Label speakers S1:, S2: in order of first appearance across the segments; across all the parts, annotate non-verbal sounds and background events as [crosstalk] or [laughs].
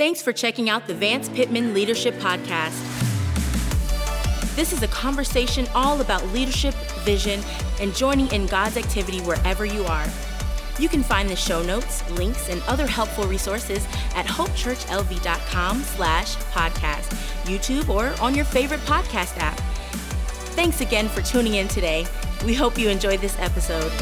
S1: Thanks for checking out the Vance Pitman Leadership Podcast. This is a conversation all about leadership, vision, and joining in God's activity wherever you are. You can find the show notes, links, and other helpful resources at hopechurchlv.com slash podcast, YouTube, or on your favorite podcast app. Thanks again for tuning in today. We hope you enjoyed this episode.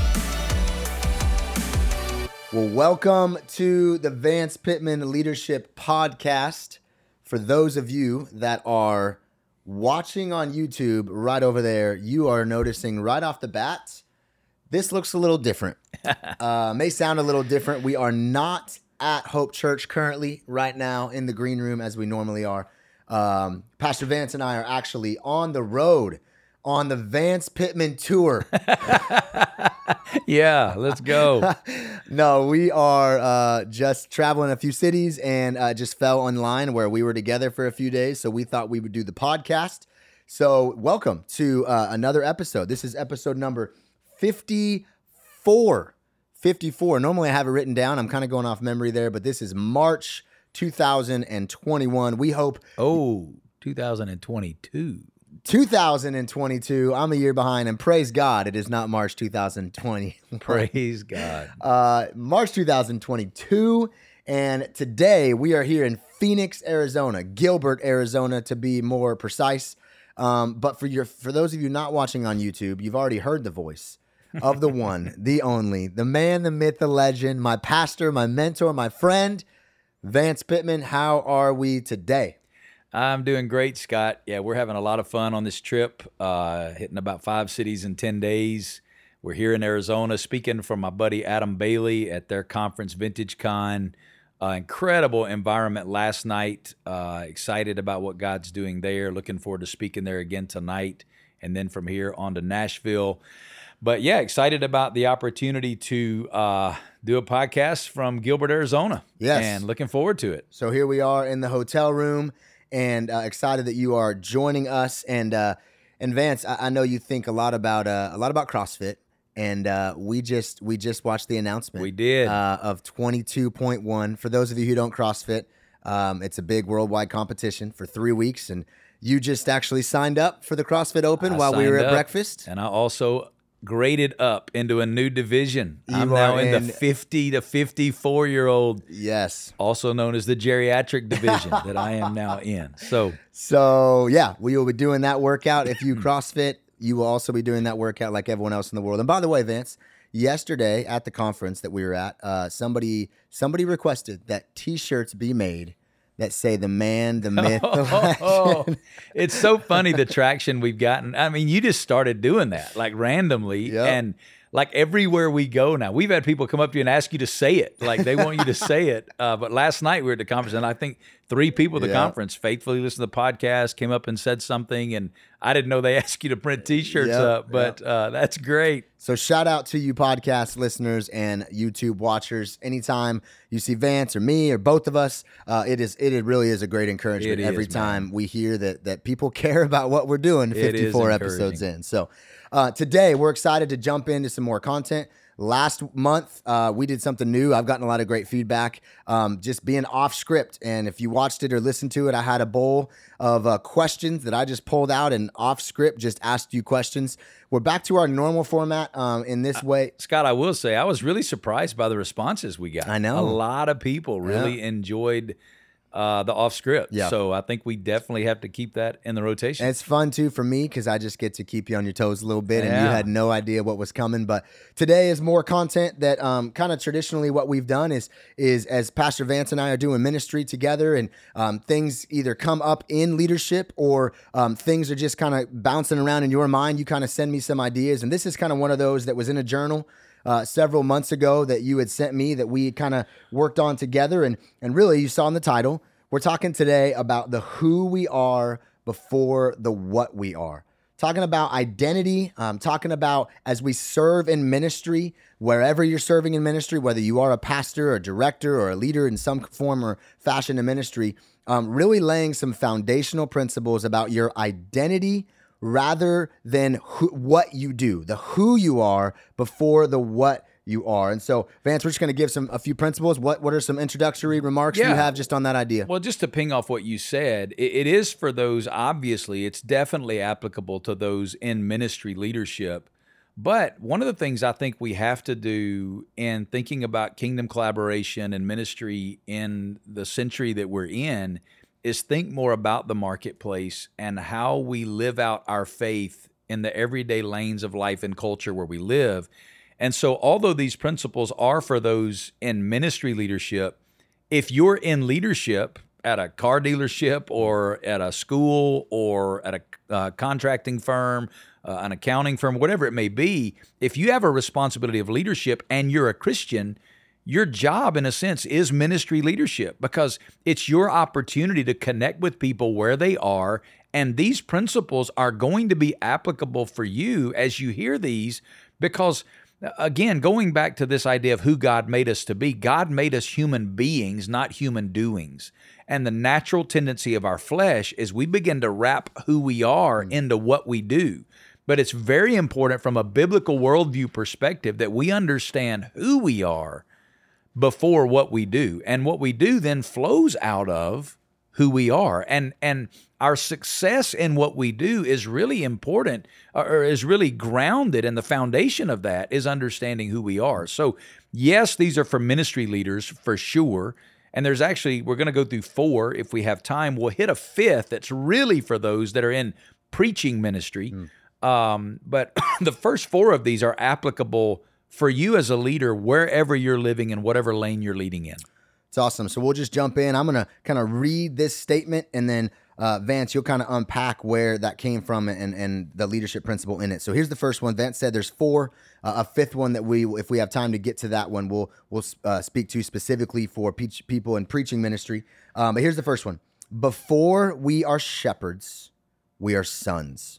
S2: Well, welcome to the Vance Pitman Leadership Podcast. For those of you that are watching on YouTube right over there, you are noticing right off the bat, this looks a little different. [laughs] uh, may sound a little different. We are not at Hope Church currently, right now, in the green room as we normally are. Um, Pastor Vance and I are actually on the road on the Vance Pitman tour. [laughs]
S3: yeah, let's go. [laughs]
S2: no, we are uh, just traveling a few cities and uh, just fell online where we were together for a few days. So we thought we would do the podcast. So welcome to uh, another episode. This is episode number 54. 54. Normally I have it written down. I'm kind of going off memory there, but this is March 2021. We hope.
S3: Oh, 2022.
S2: 2022. I'm a year behind, and praise God, it is not March 2020. [laughs]
S3: praise God.
S2: Uh, March 2022. And today we are here in Phoenix, Arizona, Gilbert, Arizona, to be more precise. Um, but for your for those of you not watching on YouTube, you've already heard the voice of the [laughs] one, the only, the man, the myth, the legend, my pastor, my mentor, my friend, Vance Pitman. How are we today?
S3: I'm doing great, Scott. Yeah, we're having a lot of fun on this trip, uh, hitting about five cities in 10 days. We're here in Arizona speaking from my buddy Adam Bailey at their conference, Vintage Con. Uh, incredible environment last night. Uh, excited about what God's doing there. Looking forward to speaking there again tonight. And then from here on to Nashville. But yeah, excited about the opportunity to uh, do a podcast from Gilbert, Arizona.
S2: Yes.
S3: And looking forward to it.
S2: So here we are in the hotel room and uh, excited that you are joining us. And uh, and Vance, I, I know you think a lot about uh, a lot about CrossFit, and uh, we just we just watched the announcement.
S3: We did
S2: uh, of twenty two point one. For those of you who don't CrossFit, um, it's a big worldwide competition for three weeks, and you just actually signed up for the CrossFit Open
S3: I
S2: while we were at
S3: up,
S2: breakfast.
S3: And I also graded up into a new division. You I'm now in, in, the 50 to 54 year old.
S2: Yes.
S3: Also known as the geriatric division that I am now [laughs] in. So,
S2: so yeah, we will be doing that workout. If you CrossFit, you will also be doing that workout like everyone else in the world. And by the way, Vince, yesterday at the conference that we were at, uh, somebody somebody requested that T-shirts be made that say the man, the myth, [laughs] the oh, [laughs]
S3: it's so funny the traction we've gotten. I mean, you just started doing that like randomly, yep. and like everywhere we go now, we've had people come up to you and ask you to say it. Like they want you to say it. Uh, but last night we were at the conference, and I think three people at the yep. conference faithfully listened to the podcast, came up and said something, and I didn't know they [laughs] asked you to print T-shirts yep, up, but yep. uh, that's great.
S2: So shout out to you podcast listeners and YouTube watchers. Anytime you see Vance or me or both of us, uh, it is it really is a great encouragement every time man. we hear that that people [laughs] care about what we're doing. Fifty four episodes in, so. Uh, today, we're excited to jump into some more content. Last month, uh, we did something new. I've gotten a lot of great feedback um, just being off script. And if you watched it or listened to it, I had a bowl of uh, questions that I just pulled out and off script just asked you questions. We're back to our normal format um, in this way.
S3: Scott, I will say, I was really surprised by the responses we got.
S2: I know.
S3: A lot of people really yeah. enjoyed uh, the off script.
S2: Yeah.
S3: So I think we definitely have to keep that in the rotation.
S2: And it's fun too for me because I just get to keep you on your toes a little bit, yeah. and you had no idea what was coming. But today is more content that um, kind of traditionally what we've done is is as Pastor Vance and I are doing ministry together, and um, things either come up in leadership or um, things are just kind of bouncing around in your mind. You kind of send me some ideas, and this is kind of one of those that was in a journal uh, several months ago that you had sent me that we kind of worked on together. And, and really, you saw in the title, we're talking today about the who we are before the what we are. Talking about identity, um, talking about as we serve in ministry, wherever you're serving in ministry, whether you are a pastor or a director or a leader in some form or fashion in ministry, um, really laying some foundational principles about your identity rather than who, what you do, the who you are before the what you are. And so, Vance, we're just going to give some a few principles. What what are some introductory remarks yeah. you have just on that idea?
S3: Well, just to ping off what you said, it, it is for those. Obviously, it's definitely applicable to those in ministry leadership. But one of the things I think we have to do in thinking about kingdom collaboration and ministry in the century that we're in is think more about the marketplace and how we live out our faith in the everyday lanes of life and culture where we live. And so, although these principles are for those in ministry leadership, if you're in leadership at a car dealership or at a school or at a uh, contracting firm, uh, an accounting firm, whatever it may be, if you have a responsibility of leadership and you're a Christian, your job, in a sense, is ministry leadership because it's your opportunity to connect with people where they are. And these principles are going to be applicable for you as you hear these because again, going back to this idea of who God made us to be, God made us human beings, not human doings. And the natural tendency of our flesh is we begin to wrap who we are mm. into what we do. But it's very important from a biblical worldview perspective that we understand who we are before what we do. And what we do then flows out of who we are. And and our success in what we do is really important or is really grounded and the foundation of that is understanding who we are. So, yes, these are for ministry leaders for sure. And there's actually, we're going to go through four if we have time. We'll hit a fifth that's really for those that are in preaching ministry. Mm. Um, but [coughs] the first four of these are applicable for you as a leader wherever you're living and whatever lane you're leading in.
S2: It's awesome. So we'll just jump in. I'm going to kind of read this statement and then uh, Vance, you'll kind of unpack where that came from and, and the leadership principle in it. So here's the first one. Vance said there's four. Uh, a fifth one that we, if we have time to get to that one, we'll we'll uh, speak to specifically for pe- people in preaching ministry. Um, but here's the first one. Before we are shepherds, we are sons.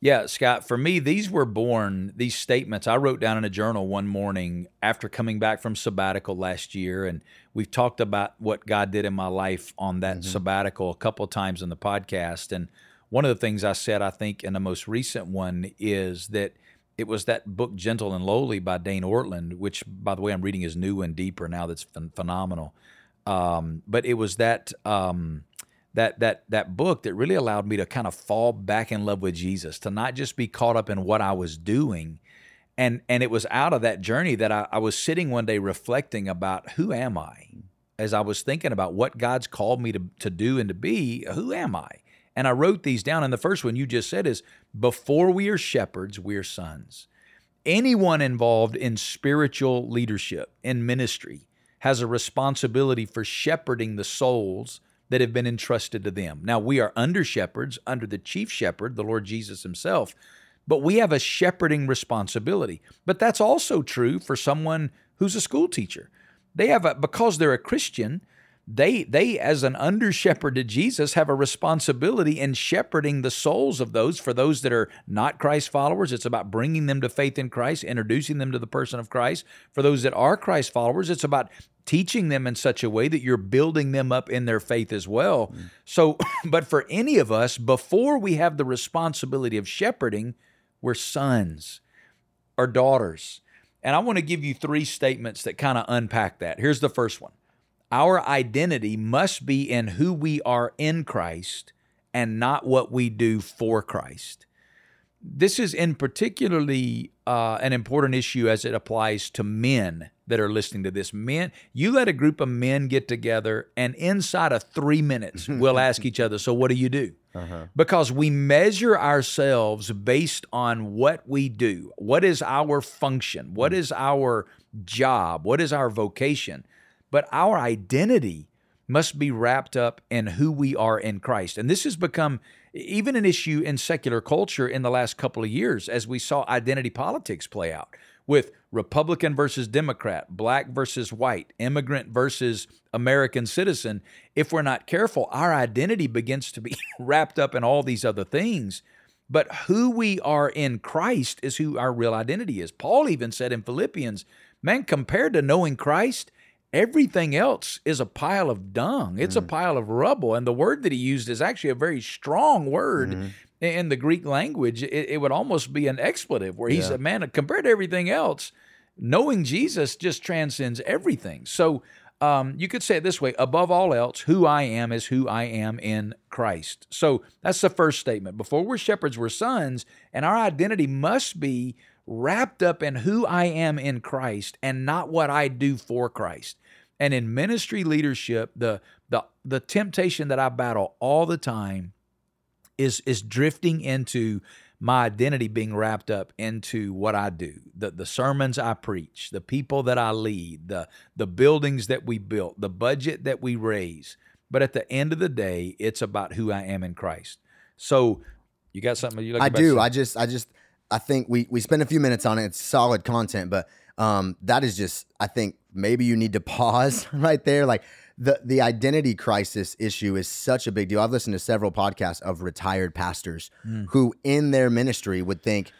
S3: Yeah, Scott, for me, these were born, these statements I wrote down in a journal one morning after coming back from sabbatical last year. And we've talked about what God did in my life on that mm-hmm. sabbatical a couple of times in the podcast. And one of the things I said, I think, in the most recent one is that it was that book, Gentle and Lowly by Dane Ortlund, which, by the way, I'm reading is new and deeper now. That's phenomenal. Um, but it was that. Um, that that that book that really allowed me to kind of fall back in love with Jesus, to not just be caught up in what I was doing. And and it was out of that journey that I, I was sitting one day reflecting about who am I? As I was thinking about what God's called me to, to do and to be, who am I? And I wrote these down. And the first one you just said is before we are shepherds, we are sons. Anyone involved in spiritual leadership, in ministry, has a responsibility for shepherding the souls that have been entrusted to them. Now, we are under shepherds, under the chief shepherd, the Lord Jesus himself, but we have a shepherding responsibility. But that's also true for someone who's a school teacher. They have a, because they're a Christian, they they as an under shepherd to Jesus have a responsibility in shepherding the souls of those for those that are not Christ followers it's about bringing them to faith in Christ introducing them to the person of Christ for those that are Christ followers it's about teaching them in such a way that you're building them up in their faith as well. Mm. So, [laughs] but for any of us, before we have the responsibility of shepherding, we're sons or daughters. And I want to give you three statements that kind of unpack that. Here's the first one Our identity must be in who we are in Christ and not what we do for Christ. This is in particularly uh, an important issue as it applies to men that are listening to this. Men, you let a group of men get together, and inside of three minutes, [laughs] we'll ask each other, So, what do you do? Uh-huh. Because we measure ourselves based on what we do. What is our function? What is our job? What is our vocation? But our identity must be wrapped up in who we are in Christ. And this has become even an issue in secular culture in the last couple of years as we saw identity politics play out with Republican versus Democrat, black versus white, immigrant versus American citizen, if we're not careful, our identity begins to be [laughs] wrapped up in all these other things. But who we are in Christ is who our real identity is. Paul even said in Philippians, man, compared to knowing Christ, everything else is a pile of dung. It's mm. a pile of rubble. And the word that he used is actually a very strong word. Mm in the Greek language, it, it would almost be an expletive where he yeah. said, man, compared to everything else, knowing Jesus just transcends everything. So um, you could say it this way above all else, who I am is who I am in Christ. So that's the first statement. Before we're shepherds, we're sons, and our identity must be wrapped up in who I am in Christ and not what I do for Christ. And in ministry leadership, the the the temptation that I battle all the time is is drifting into my identity being wrapped up into what I do, the the sermons I preach, the people that I lead, the the buildings that we built, the budget that we raise. But at the end of the day, it's about who I am in Christ. So, you got something you like?
S2: I do. I just I just I think we we spent a few minutes on it. It's solid content, but um, that is just I think maybe you need to [laughs] pause right there. Like the the identity crisis issue is such a big deal. I've listened to several podcasts of retired pastors mm. who, in their ministry, would think,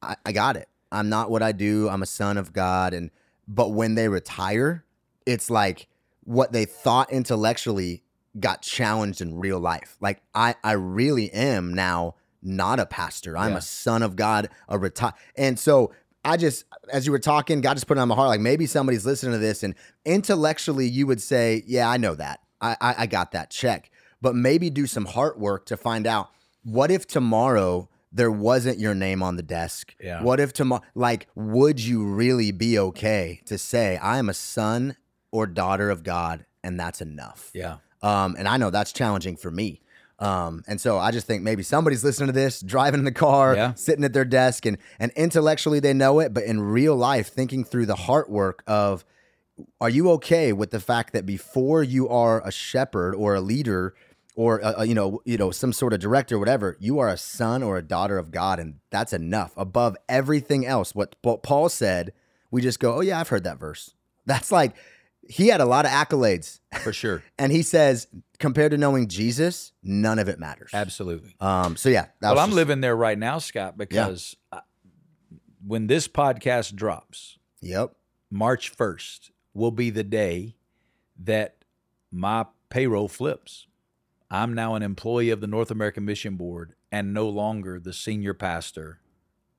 S2: I, "I got it. I'm not what I do. I'm a son of God." And but when they retire, it's like what they thought intellectually got challenged in real life. Like I, I really am now not a pastor. I'm yeah. a son of God, a retire. And so I just, as you were talking, God just put it on my heart. Like maybe somebody's listening to this, and intellectually you would say, "Yeah, I know that. I, I, I got that check." But maybe do some heart work to find out what if tomorrow there wasn't your name on the desk.
S3: Yeah.
S2: What if tomorrow, like, would you really be okay to say, "I am a son or daughter of God," and that's enough?
S3: Yeah.
S2: Um, and I know that's challenging for me. Um, and so I just think maybe somebody's listening to this, driving in the car, yeah. sitting at their desk, and and intellectually they know it, but in real life, thinking through the heart work of, are you okay with the fact that before you are a shepherd or a leader, or a, a, you know you know some sort of director, whatever, you are a son or a daughter of God, and that's enough above everything else. What, what Paul said, we just go, oh yeah, I've heard that verse. [laughs] That's like he had a lot of accolades
S3: for sure. [laughs]
S2: and he says, compared to knowing Jesus, none of it matters.
S3: Absolutely.
S2: Um, so yeah.
S3: Well, I'm living there right now, Scott, because yeah. when this podcast drops,
S2: yep,
S3: March 1st will be the day that my payroll flips. I'm now an employee of the North American Mission Board and no longer the senior pastor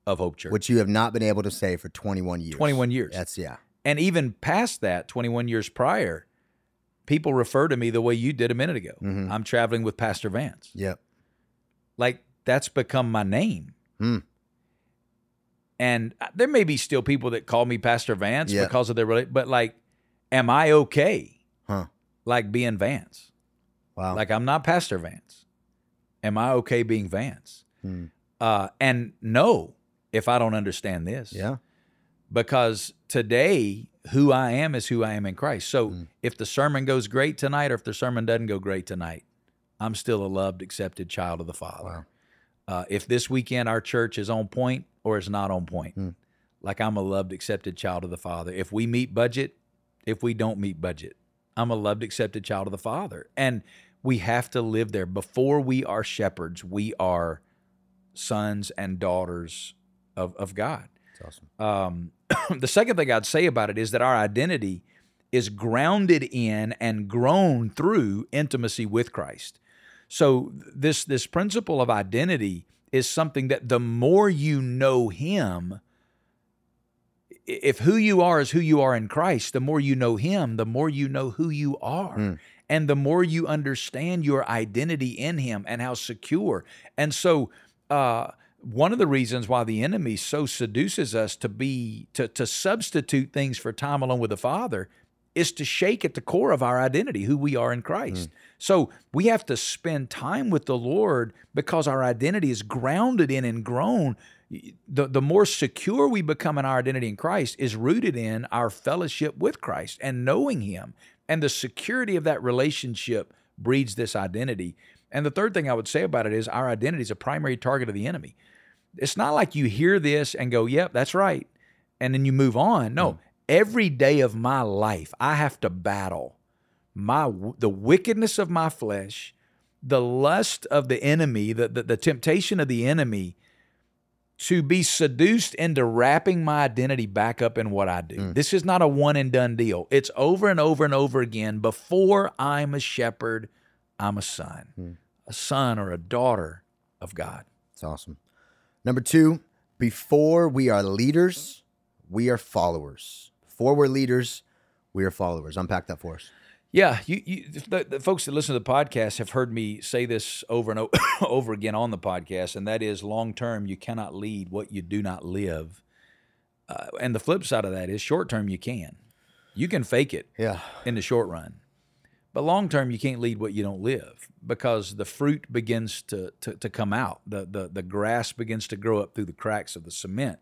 S3: of Hope Church,
S2: which you have not been able to say for 21 years.
S3: 21 years.
S2: That's yeah.
S3: And even past that, 21 years prior, people refer to me the way you did a minute ago. Mm-hmm. I'm traveling with Pastor Vance.
S2: Yep.
S3: Like that's become my name.
S2: Mm.
S3: And uh, there may be still people that call me Pastor Vance yep. because of their relationship, but like, am I okay?
S2: Huh.
S3: Like being Vance.
S2: Wow.
S3: Like I'm not Pastor Vance. Am I okay being Vance?
S2: Hmm.
S3: Uh, and no, if I don't understand this.
S2: Yeah
S3: because today who I am is who I am in Christ. So mm. if the sermon goes great tonight or if the sermon doesn't go great tonight, I'm still a loved, accepted child of the Father.
S2: Wow.
S3: Uh, if this weekend our church is on point or is not on point,
S2: mm.
S3: like I'm a loved, accepted child of the Father. If we meet budget, if we don't meet budget, I'm a loved, accepted child of the Father. And we have to live there. Before we are shepherds, we are sons and daughters of, of God.
S2: That's
S3: awesome. Um, [coughs] the second thing I'd say about it is that our identity is grounded in and grown through intimacy with Christ. So this this principle of identity is something that the more you know him if who you are is who you are in Christ, the more you know him, the more you know who you are. Mm. And the more you understand your identity in him and how secure. And so uh, one of the reasons why the enemy so seduces us to be to, to substitute things for time alone with the father is to shake at the core of our identity who we are in christ mm. so we have to spend time with the lord because our identity is grounded in and grown the, the more secure we become in our identity in christ is rooted in our fellowship with christ and knowing him and the security of that relationship breeds this identity and the third thing I would say about it is our identity is a primary target of the enemy. It's not like you hear this and go, yep, that's right. And then you move on. No, mm. every day of my life, I have to battle my the wickedness of my flesh, the lust of the enemy, the, the, the temptation of the enemy to be seduced into wrapping my identity back up in what I do. Mm. This is not a one and done deal. It's over and over and over again. Before I'm a shepherd, I'm a son, mm. a son or a daughter of God.
S2: It's awesome. Number two, before we are leaders, we are followers. Before we're leaders, we are followers. Unpack that for us.
S3: Yeah, you, you the, the, folks that listen to the podcast have heard me say this over and [coughs] over again on the podcast, and that is long term, you cannot lead what you do not live. Uh, and the flip side of that is short term, you can. You can fake it
S2: yeah.
S3: in the short run. But long term, you can't lead what you don't live because the fruit begins to, to, to come out. The, the, the grass begins to grow up through the cracks of the cement.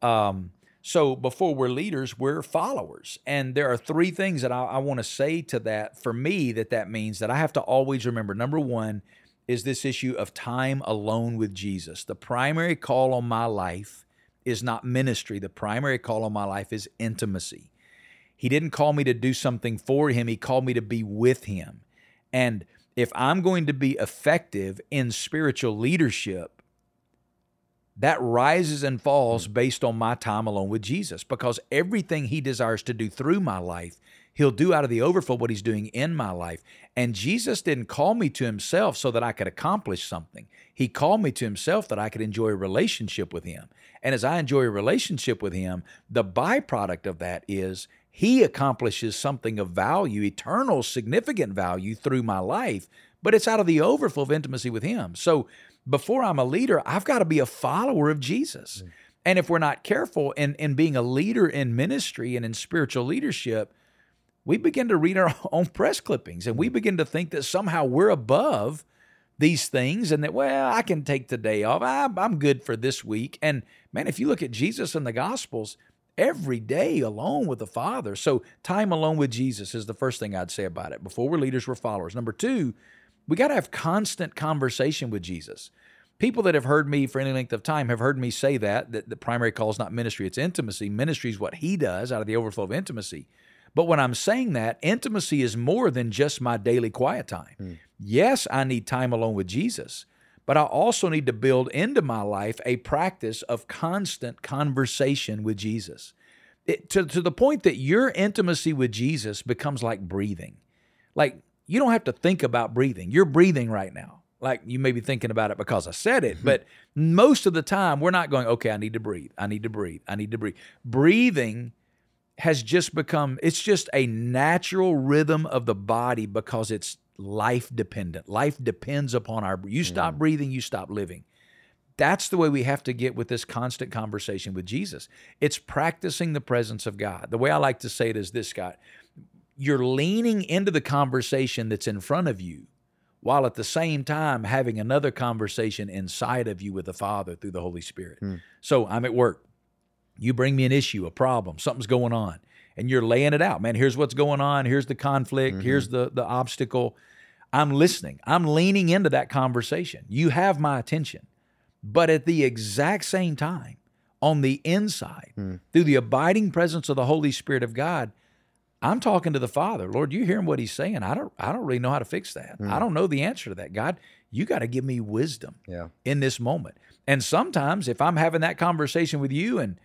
S3: Um, so before we're leaders, we're followers. And there are three things that I, I want to say to that. For me, that that means that I have to always remember number one is this issue of time alone with Jesus. The primary call on my life is not ministry, the primary call on my life is intimacy. He didn't call me to do something for him, he called me to be with him. And if I'm going to be effective in spiritual leadership, that rises and falls hmm. based on my time alone with Jesus because everything he desires to do through my life, he'll do out of the overflow what he's doing in my life. And Jesus didn't call me to himself so that I could accomplish something. He called me to himself that I could enjoy a relationship with him. And as I enjoy a relationship with him, the byproduct of that is he accomplishes something of value, eternal, significant value through my life, but it's out of the overflow of intimacy with Him. So before I'm a leader, I've got to be a follower of Jesus. Mm. And if we're not careful in, in being a leader in ministry and in spiritual leadership, we begin to read our [laughs] own press clippings and we mm. begin to think that somehow we're above these things and that, well, I can take the day off. I'm, I'm good for this week. And man, if you look at Jesus in the Gospels, every day alone with the Father. So, time alone with Jesus is the first thing I'd say about it. Before we're leaders, we're followers. Number two, we got to have constant conversation with Jesus. People that have heard me for any length of time have heard me say that, that the primary call is not ministry, it's intimacy. Ministry is what He does out of the overflow of intimacy. But when I'm saying that, intimacy is more than just my daily quiet time. Mm. Yes, I need time alone with Jesus, but I also need to build into my life a practice of constant conversation with Jesus. It, to, to the point that your intimacy with Jesus becomes like breathing. Like you don't have to think about breathing. You're breathing right now. Like you may be thinking about it because I said it, [laughs] but most of the time we're not going, okay, I need to breathe. I need to breathe. I need to breathe. Breathing has just become, it's just a natural rhythm of the body because it's life dependent. Life depends upon our you stop mm. breathing, you stop living. That's the way we have to get with this constant conversation with Jesus. It's practicing the presence of God. The way I like to say it is this, Scott. You're leaning into the conversation that's in front of you while at the same time having another conversation inside of you with the Father through the Holy Spirit. Mm. So I'm at work. You bring me an issue, a problem, something's going on and you're laying it out. Man, here's what's going on. Here's the conflict. Mm-hmm. Here's the the obstacle. I'm listening. I'm leaning into that conversation. You have my attention. But at the exact same time, on the inside, mm. through the abiding presence of the Holy Spirit of God, I'm talking to the Father. Lord, you hearing what he's saying? I don't I don't really know how to fix that. Mm. I don't know the answer to that. God, you got to give me wisdom
S2: yeah.
S3: in this moment. And sometimes if I'm having that conversation with you and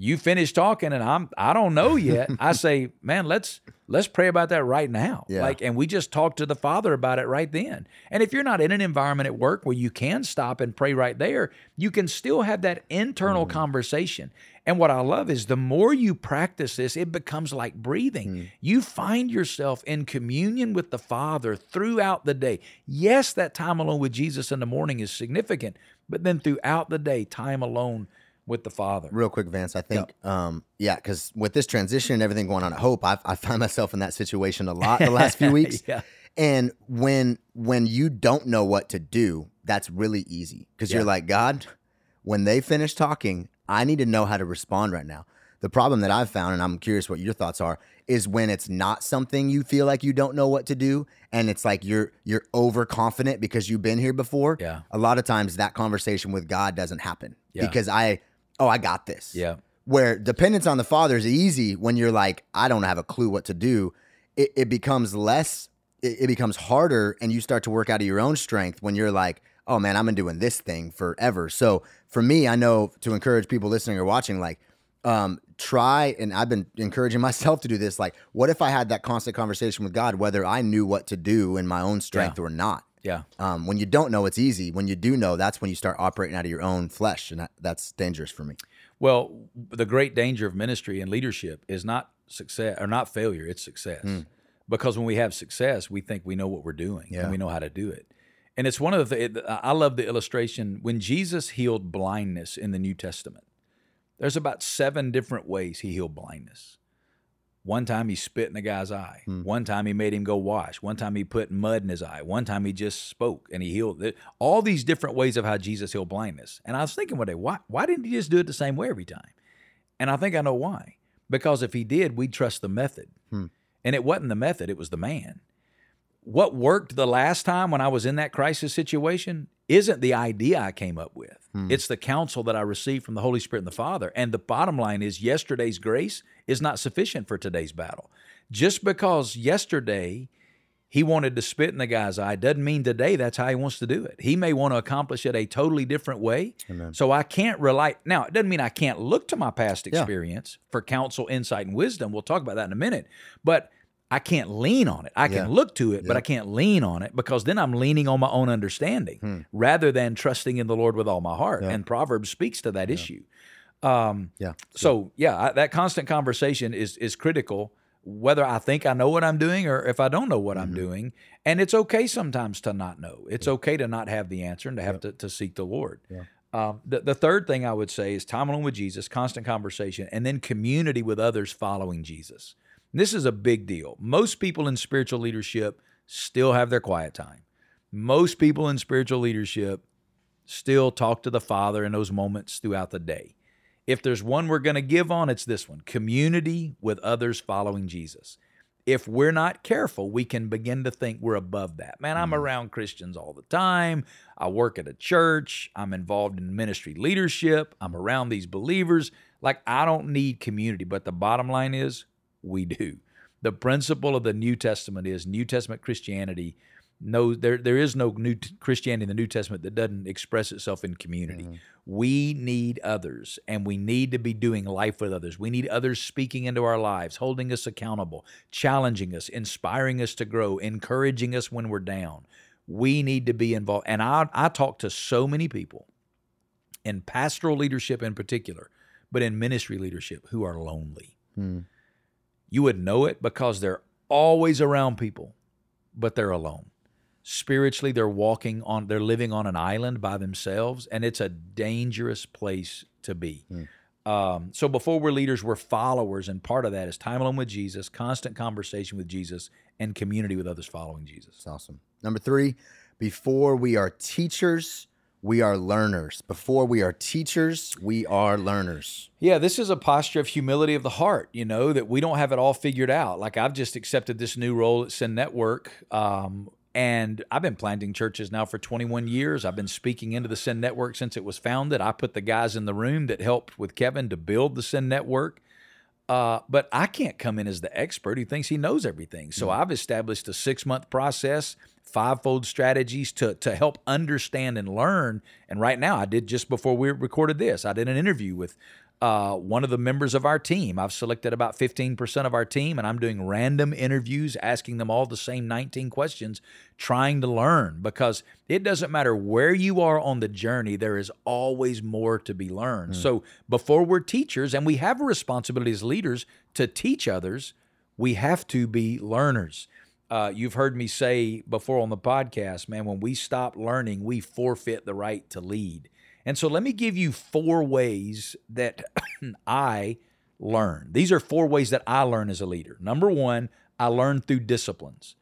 S3: you finish talking and I'm I don't know yet. [laughs] I say, man, let's let's pray about that right now.
S2: Yeah.
S3: Like and we just talk to the Father about it right then. And if you're not in an environment at work where you can stop and pray right there, you can still have that internal mm. conversation. And what I love is the more you practice this, it becomes like breathing. Mm. You find yourself in communion with the Father throughout the day. Yes, that time alone with Jesus in the morning is significant, but then throughout the day, time alone with the Father.
S2: Real quick, Vance, I think, yep. um, yeah, because with this transition and everything going on at Hope, I've, I find myself in that situation a lot the last few [laughs] weeks.
S3: yeah.
S2: And when when you don't know what to do, that's really easy because yeah. you're like, God, when they finish talking, I need to know how to respond right now. The problem that I've found, and I'm curious what your thoughts are, is when it's not something you feel like you don't know what to do, and it's like you're you're overconfident because you've been here before.
S3: Yeah.
S2: A lot of times that conversation with God doesn't happen yeah. because I oh, I got this.
S3: Yeah.
S2: Where dependence on the father is easy when you're like, I don't have a clue what to do. It, it becomes less, it, it becomes harder, and you start to work out of your own strength when you're like, oh man, I've been doing this thing forever. So for me, I know to encourage people listening or watching, like, um, try and I've been encouraging [laughs] myself to do this. Like, what if I had that constant conversation with God, whether I knew what to do in my own strength yeah. or not?
S3: Yeah.
S2: Um, when you don't know, it's easy. When you do know, that's when you start operating out of your own flesh, and that, that's dangerous for me.
S3: Well, the great danger of ministry and leadership is not success or not failure, it's success. Mm. Because when we have success, we think we know what we're doing yeah. and we know how to do it. And it's one of the it, I love the illustration when Jesus healed blindness in the New Testament. There's about seven different ways he healed blindness. One time he spit in the guy's eye. Hmm. One time he made him go wash. One time he put mud in his eye. One time he just spoke and he healed it. All these different ways of how Jesus healed blindness. And I was thinking one day, why, why didn't he just do it the same way every time? And I think I know why. Because if he did, we'd trust the method. Hmm. And it wasn't the method, it was the man. What worked the last time when I was in that crisis situation isn't the idea I came up with. Hmm. It's the counsel that I received from the Holy Spirit and the Father. And the bottom line is yesterday's grace is not sufficient for today's battle. Just because yesterday he wanted to spit in the guy's eye doesn't mean today that's how he wants to do it. He may want to accomplish it a totally different way. Amen. So I can't rely. Now, it doesn't mean I can't look to my past experience yeah. for counsel, insight, and wisdom. We'll talk about that in a minute. But I can't lean on it. I can look to it, but I can't lean on it because then I'm leaning on my own understanding hmm. rather than trusting in the Lord with all my heart. Yeah. And Proverbs speaks to that yeah. issue. Um, yeah. So yeah, I, that constant conversation is is critical. Whether I think I know what I'm doing or if I don't know what mm-hmm. I'm doing, and it's okay sometimes to not know. It's okay to not have the answer and to have to, to seek the Lord. Um, the, the third thing I would say is time alone with Jesus, constant conversation, and then community with others following Jesus. This is a big deal. Most people in spiritual leadership still have their quiet time. Most people in spiritual leadership still talk to the Father in those moments throughout the day. If there's one we're going to give on, it's this one community with others following Jesus. If we're not careful, we can begin to think we're above that. Man, I'm mm. around Christians all the time. I work at a church. I'm involved in ministry leadership. I'm around these believers. Like, I don't need community. But the bottom line is, we do. The principle of the New Testament is New Testament Christianity no there there is no new Christianity in the New Testament that doesn't express itself in community. Mm-hmm. We need others and we need to be doing life with others. We need others speaking into our lives, holding us accountable, challenging us, inspiring us to grow, encouraging us when we're down. We need to be involved. And I I talk to so many people in pastoral leadership in particular, but in ministry leadership who are lonely. Mm. You would know it because they're always around people, but they're alone. Spiritually, they're walking on, they're living on an island by themselves, and it's a dangerous place to be. Mm. Um, so before we're leaders, we're followers, and part of that is time alone with Jesus, constant conversation with Jesus, and community with others following Jesus.
S2: That's awesome. Number three, before we are teachers, we are learners. Before we are teachers, we are learners.
S3: Yeah, this is a posture of humility of the heart, you know, that we don't have it all figured out. Like I've just accepted this new role at Send Network. Um, and I've been planting churches now for 21 years. I've been speaking into the Send Network since it was founded. I put the guys in the room that helped with Kevin to build the Send Network. Uh, but I can't come in as the expert who thinks he knows everything. So mm-hmm. I've established a six month process fivefold strategies to to help understand and learn. And right now, I did just before we recorded this, I did an interview with uh, one of the members of our team. I've selected about 15% of our team, and I'm doing random interviews, asking them all the same 19 questions, trying to learn because it doesn't matter where you are on the journey, there is always more to be learned. Mm. So before we're teachers, and we have a responsibility as leaders to teach others, we have to be learners uh, you've heard me say before on the podcast, man, when we stop learning, we forfeit the right to lead. And so let me give you four ways that [coughs] I learn. These are four ways that I learn as a leader. Number one, I learn through disciplines.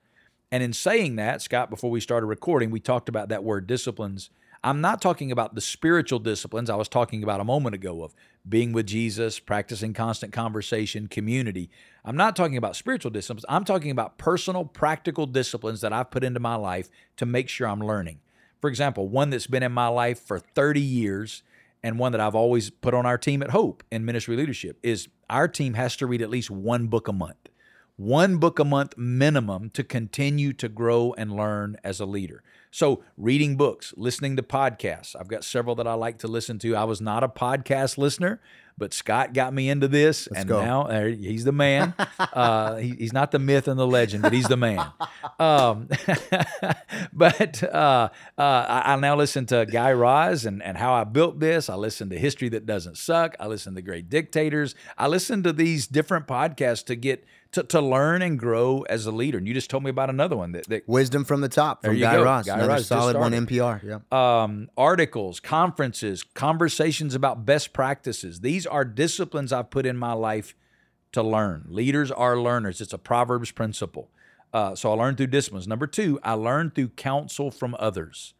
S3: And in saying that, Scott, before we started recording, we talked about that word disciplines I'm not talking about the spiritual disciplines I was talking about a moment ago of being with Jesus, practicing constant conversation, community. I'm not talking about spiritual disciplines. I'm talking about personal, practical disciplines that I've put into my life to make sure I'm learning. For example, one that's been in my life for 30 years and one that I've always put on our team at Hope in ministry leadership is our team has to read at least one book a month. One book a month minimum to continue to grow and learn as a leader. So, reading books, listening to podcasts. I've got several that I like to listen to. I was not a podcast listener, but Scott got me into this,
S2: Let's
S3: and
S2: go.
S3: now uh, he's the man. [laughs] uh, he, he's not the myth and the legend, but he's the man. Um, [laughs] but uh, uh, I, I now listen to Guy Raz and, and how I built this. I listen to History That Doesn't Suck. I listen to Great Dictators. I listen to these different podcasts to get to, to learn and grow as a leader. And you just told me about another one that, that
S2: Wisdom from the top from Guy
S3: go.
S2: Raz.
S3: Guy
S2: Another
S3: just
S2: solid one. NPR. Yeah.
S3: um, articles, conferences, conversations about best practices. These are disciplines I've put in my life to learn. Leaders are learners. It's a Proverbs principle. Uh, so I learned through disciplines. Number two, I learned through counsel from others.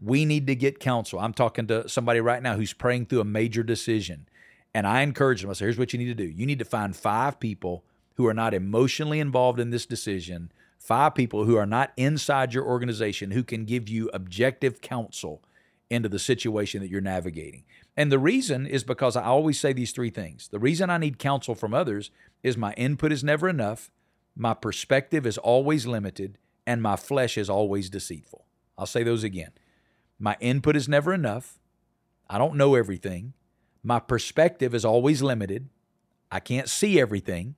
S3: We need to get counsel. I'm talking to somebody right now who's praying through a major decision. And I encourage them. I say, here's what you need to do. You need to find five people who are not emotionally involved in this decision, five people who are not inside your organization who can give you objective counsel into the situation that you're navigating. And the reason is because I always say these three things. The reason I need counsel from others is my input is never enough, my perspective is always limited, and my flesh is always deceitful. I'll say those again. My input is never enough. I don't know everything. My perspective is always limited. I can't see everything.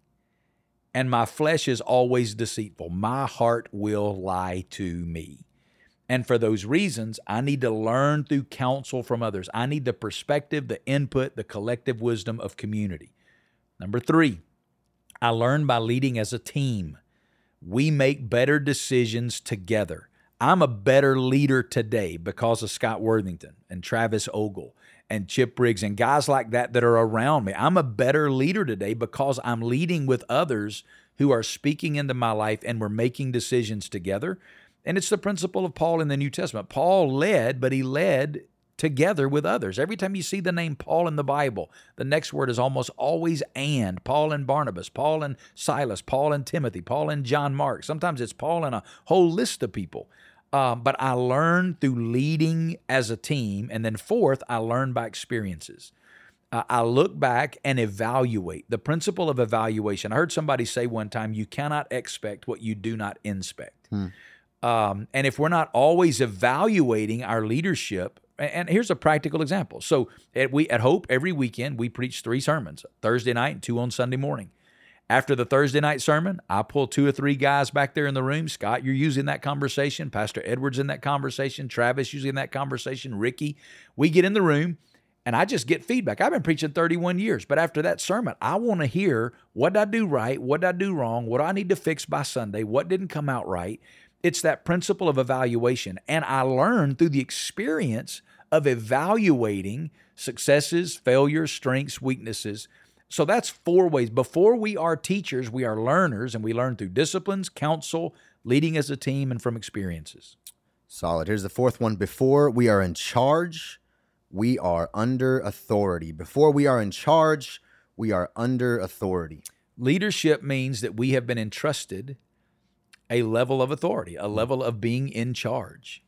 S3: And my flesh is always deceitful. My heart will lie to me. And for those reasons, I need to learn through counsel from others. I need the perspective, the input, the collective wisdom of community. Number three, I learn by leading as a team. We make better decisions together. I'm a better leader today because of Scott Worthington and Travis Ogle and Chip Briggs and guys like that that are around me. I'm a better leader today because I'm leading with others who are speaking into my life and we're making decisions together. And it's the principle of Paul in the New Testament. Paul led, but he led together with others. Every time you see the name Paul in the Bible, the next word is almost always and. Paul and Barnabas, Paul and Silas, Paul and Timothy, Paul and John Mark. Sometimes it's Paul and a whole list of people. Um, but I learned through leading as a team. And then, fourth, I learned by experiences. Uh, I look back and evaluate the principle of evaluation. I heard somebody say one time, you cannot expect what you do not inspect. Um, and if we're not always evaluating our leadership, and here's a practical example. So at we at Hope every weekend we preach three sermons: Thursday night and two on Sunday morning. After the Thursday night sermon, I pull two or three guys back there in the room. Scott, you're using that conversation. Pastor Edwards in that conversation. Travis using that conversation. Ricky, we get in the room and I just get feedback. I've been preaching 31 years, but after that sermon, I want to hear what did I do right, what did I do wrong, what do I need to fix by Sunday, what didn't come out right. It's that principle of evaluation. And I learned through the experience of evaluating successes, failures, strengths, weaknesses. So that's four ways. Before we are teachers, we are learners, and we learn through disciplines, counsel, leading as a team, and from experiences.
S2: Solid. Here's the fourth one. Before we are in charge, we are under authority. Before we are in charge, we are under authority.
S3: Leadership means that we have been entrusted a level of authority, a level of being in charge.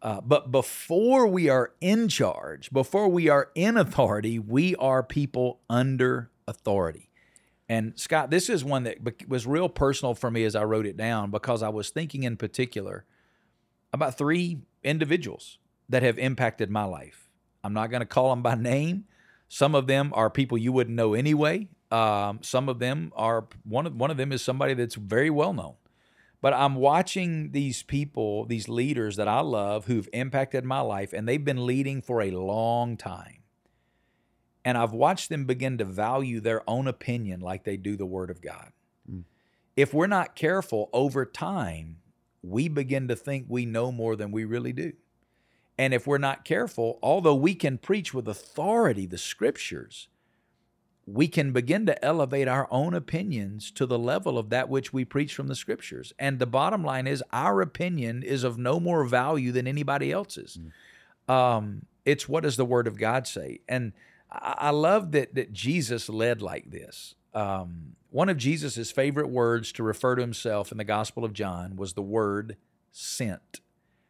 S3: Uh, but before we are in charge, before we are in authority, we are people under authority. And Scott, this is one that was real personal for me as I wrote it down because I was thinking in particular about three individuals that have impacted my life. I'm not going to call them by name. Some of them are people you wouldn't know anyway. Um, some of them are one of one of them is somebody that's very well known. But I'm watching these people, these leaders that I love who've impacted my life, and they've been leading for a long time. And I've watched them begin to value their own opinion like they do the Word of God. If we're not careful over time, we begin to think we know more than we really do. And if we're not careful, although we can preach with authority the scriptures, we can begin to elevate our own opinions to the level of that which we preach from the scriptures. And the bottom line is, our opinion is of no more value than anybody else's. Um, it's what does the Word of God say? And I, love that that Jesus led like this. Um, one of Jesus's favorite words to refer to himself in the Gospel of John was the word sent.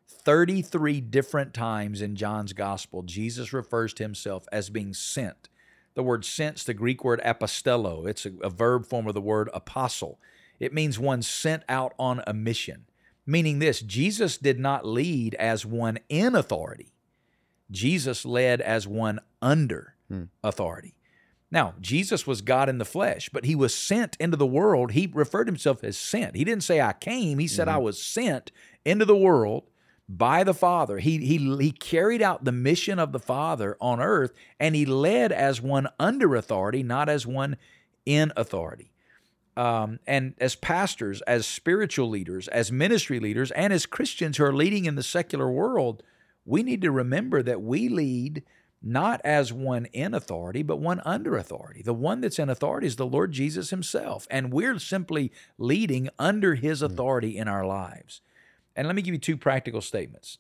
S3: 33 different times in John's Gospel, Jesus refers to himself as being sent. The word sent's the Greek word apostello. It's a, a verb form of the word apostle. It means one sent out on a mission. Meaning this, Jesus did not lead as one in authority. Jesus led as one under authority. Now, Jesus was God in the flesh, but he was sent into the world. He referred himself as sent. He didn't say I came, he said mm-hmm. I was sent into the world by the Father. He, he, he carried out the mission of the Father on earth, and he led as one under authority, not as one in authority. Um, and as pastors, as spiritual leaders, as ministry leaders, and as Christians who are leading in the secular world, we need to remember that we lead not as one in authority, but one under authority. The one that's in authority is the Lord Jesus himself. And we're simply leading under his hmm. authority in our lives. And let me give you two practical statements.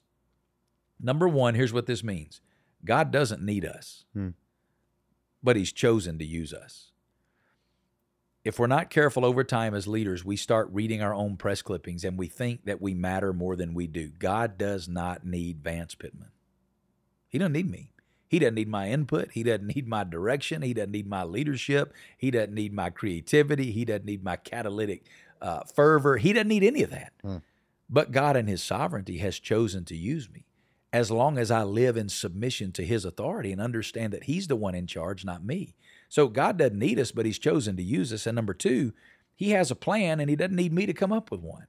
S3: Number one, here's what this means God doesn't need us, hmm. but he's chosen to use us. If we're not careful over time as leaders, we start reading our own press clippings and we think that we matter more than we do. God does not need Vance Pitman, He doesn't need me. He doesn't need my input. He doesn't need my direction. He doesn't need my leadership. He doesn't need my creativity. He doesn't need my catalytic uh, fervor. He doesn't need any of that. Hmm. But God, in His sovereignty, has chosen to use me as long as I live in submission to His authority and understand that He's the one in charge, not me. So God doesn't need us, but He's chosen to use us. And number two, He has a plan and He doesn't need me to come up with one.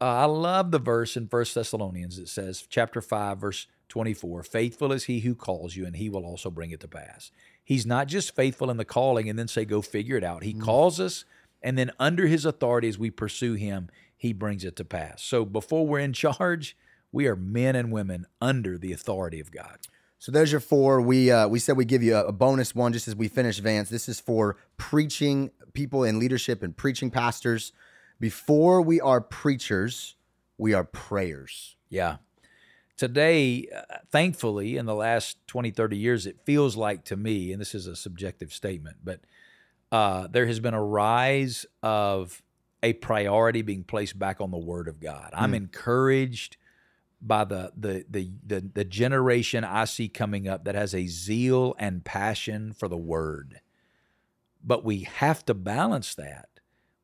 S3: Uh, I love the verse in First Thessalonians that says, chapter 5, verse 24 Faithful is he who calls you, and he will also bring it to pass. He's not just faithful in the calling and then say, go figure it out. He mm-hmm. calls us, and then under his authority, as we pursue him, he brings it to pass. So before we're in charge, we are men and women under the authority of God.
S2: So there's your four. We uh, we said we give you a, a bonus one just as we finish Vance. This is for preaching people in leadership and preaching pastors. Before we are preachers, we are prayers.
S3: Yeah today, uh, thankfully, in the last 20, 30 years, it feels like to me, and this is a subjective statement, but uh, there has been a rise of a priority being placed back on the Word of God. I'm mm. encouraged by the, the the the the generation I see coming up that has a zeal and passion for the Word, but we have to balance that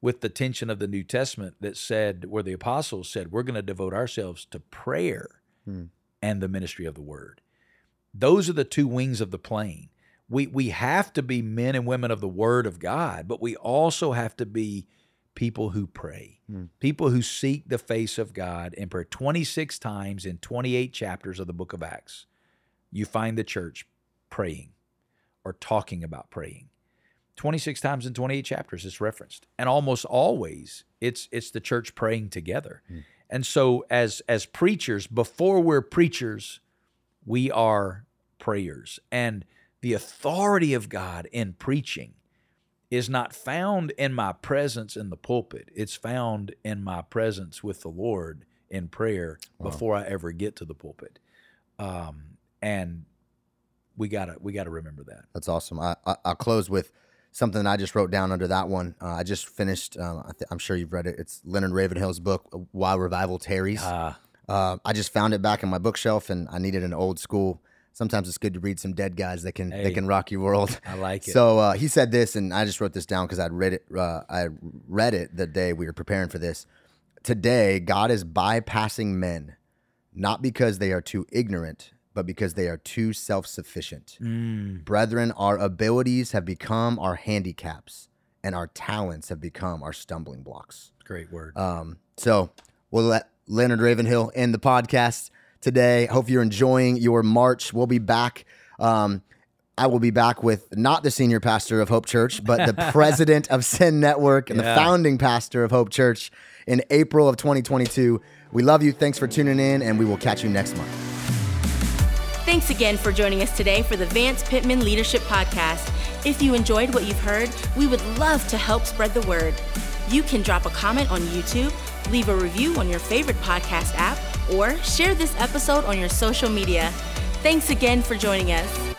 S3: with the tension of the New Testament that said, where the apostles said, we're going to devote ourselves to prayer hmm. and the ministry of the word. Those are the two wings of the plane. We we have to be men and women of the word of God, but we also have to be people who pray, hmm. people who seek the face of God and pray. 26 times in 28 chapters of the book of Acts, you find the church praying or talking about praying. 26 times in 28 chapters it's referenced. And almost always it's it's the church praying together. Hmm. And so as as preachers, before we're preachers, we are prayers. And the authority of God in preaching is not found in my presence in the pulpit. It's found in my presence with the Lord in prayer wow. before I ever get to the pulpit. Um, and we gotta we gotta remember that.
S2: That's awesome. I, I will close with something I just wrote down under that one. Uh, I just finished. Um, I am sure you've read it. It's Leonard Ravenhill's book, "Why Revival Tarries." Uh, uh, I just found it back in my bookshelf, and I needed an old school. Sometimes it's good to read some dead guys that can hey, that can rock your world.
S3: I like it.
S2: So uh, he said this, and I just wrote this down because I'd read it. Uh, I read it the day we were preparing for this. Today, God is bypassing men, not because they are too ignorant, but because they are too self sufficient. Mm. Brethren, our abilities have become our handicaps, and our talents have become our stumbling blocks.
S3: Great word.
S2: Um, so we'll let Leonard Ravenhill end the podcast today. Hope you're enjoying your March. We'll be back. Um, I will be back with not the senior pastor of Hope Church, but the [laughs] president of Send Network and yeah. the founding pastor of Hope Church in April of 2022. We love you. Thanks for tuning in, and we will catch you next month.
S1: Thanks again for joining us today for the Vance Pitman Leadership Podcast. If you enjoyed what you've heard, we would love to help spread the word. You can drop a comment on YouTube, leave a review on your favorite podcast app, or share this episode on your social media. Thanks again for joining us.